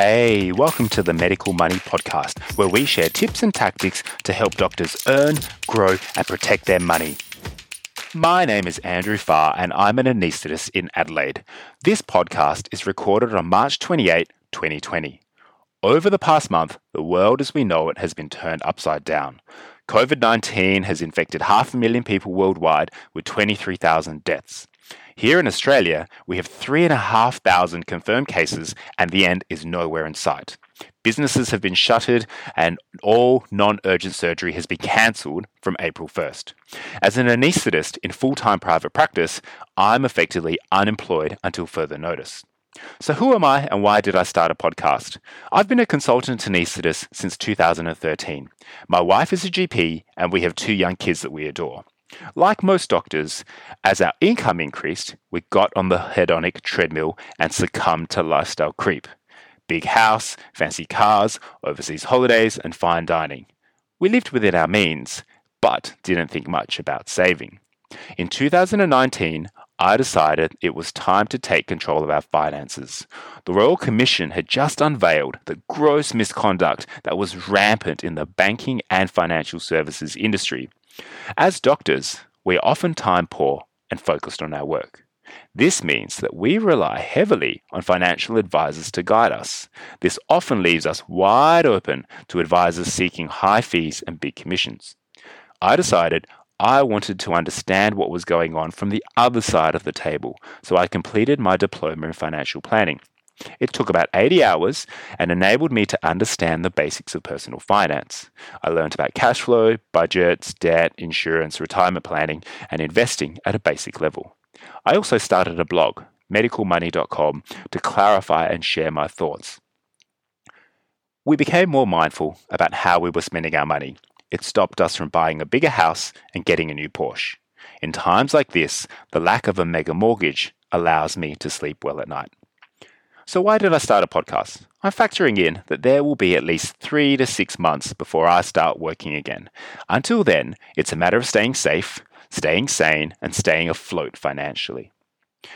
Hey, welcome to the Medical Money Podcast, where we share tips and tactics to help doctors earn, grow, and protect their money. My name is Andrew Farr, and I'm an anaesthetist in Adelaide. This podcast is recorded on March 28, 2020. Over the past month, the world as we know it has been turned upside down. COVID 19 has infected half a million people worldwide with 23,000 deaths. Here in Australia, we have 3,500 confirmed cases, and the end is nowhere in sight. Businesses have been shuttered, and all non urgent surgery has been cancelled from April 1st. As an anaesthetist in full time private practice, I'm effectively unemployed until further notice. So, who am I and why did I start a podcast? I've been a consultant anaesthetist since 2013. My wife is a GP, and we have two young kids that we adore. Like most doctors, as our income increased, we got on the hedonic treadmill and succumbed to lifestyle creep. Big house, fancy cars, overseas holidays, and fine dining. We lived within our means, but didn't think much about saving. In 2019, I decided it was time to take control of our finances. The Royal Commission had just unveiled the gross misconduct that was rampant in the banking and financial services industry. As doctors, we are often time poor and focused on our work. This means that we rely heavily on financial advisors to guide us. This often leaves us wide open to advisors seeking high fees and big commissions. I decided I wanted to understand what was going on from the other side of the table, so I completed my diploma in financial planning. It took about 80 hours and enabled me to understand the basics of personal finance. I learned about cash flow, budgets, debt, insurance, retirement planning, and investing at a basic level. I also started a blog, medicalmoney.com, to clarify and share my thoughts. We became more mindful about how we were spending our money. It stopped us from buying a bigger house and getting a new Porsche. In times like this, the lack of a mega mortgage allows me to sleep well at night. So, why did I start a podcast? I'm factoring in that there will be at least three to six months before I start working again. Until then, it's a matter of staying safe, staying sane, and staying afloat financially.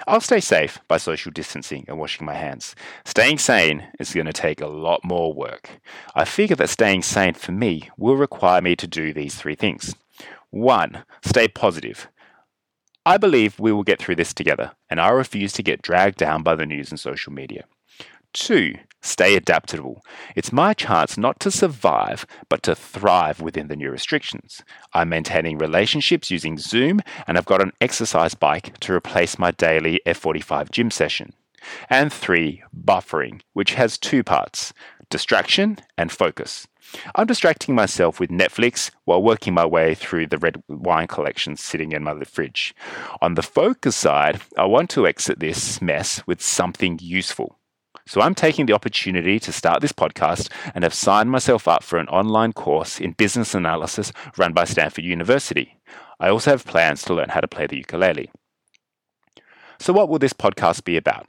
I'll stay safe by social distancing and washing my hands. Staying sane is going to take a lot more work. I figure that staying sane for me will require me to do these three things. One, stay positive. I believe we will get through this together, and I refuse to get dragged down by the news and social media. Two, stay adaptable. It's my chance not to survive, but to thrive within the new restrictions. I'm maintaining relationships using Zoom, and I've got an exercise bike to replace my daily F45 gym session. And three, buffering, which has two parts distraction and focus. I'm distracting myself with Netflix while working my way through the red wine collection sitting in my fridge. On the focus side, I want to exit this mess with something useful. So I'm taking the opportunity to start this podcast and have signed myself up for an online course in business analysis run by Stanford University. I also have plans to learn how to play the ukulele. So, what will this podcast be about?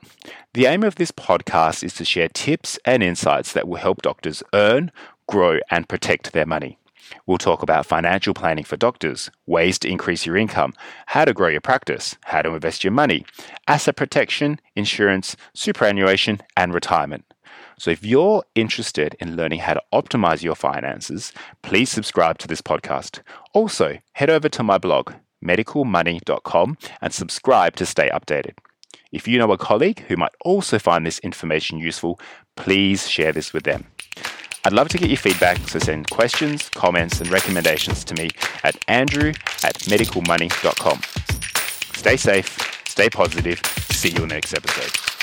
The aim of this podcast is to share tips and insights that will help doctors earn, grow, and protect their money. We'll talk about financial planning for doctors, ways to increase your income, how to grow your practice, how to invest your money, asset protection, insurance, superannuation, and retirement. So, if you're interested in learning how to optimize your finances, please subscribe to this podcast. Also, head over to my blog, medicalmoney.com, and subscribe to stay updated. If you know a colleague who might also find this information useful, please share this with them. I'd love to get your feedback, so send questions, comments, and recommendations to me at andrew at medicalmoney.com. Stay safe, stay positive, see you in the next episode.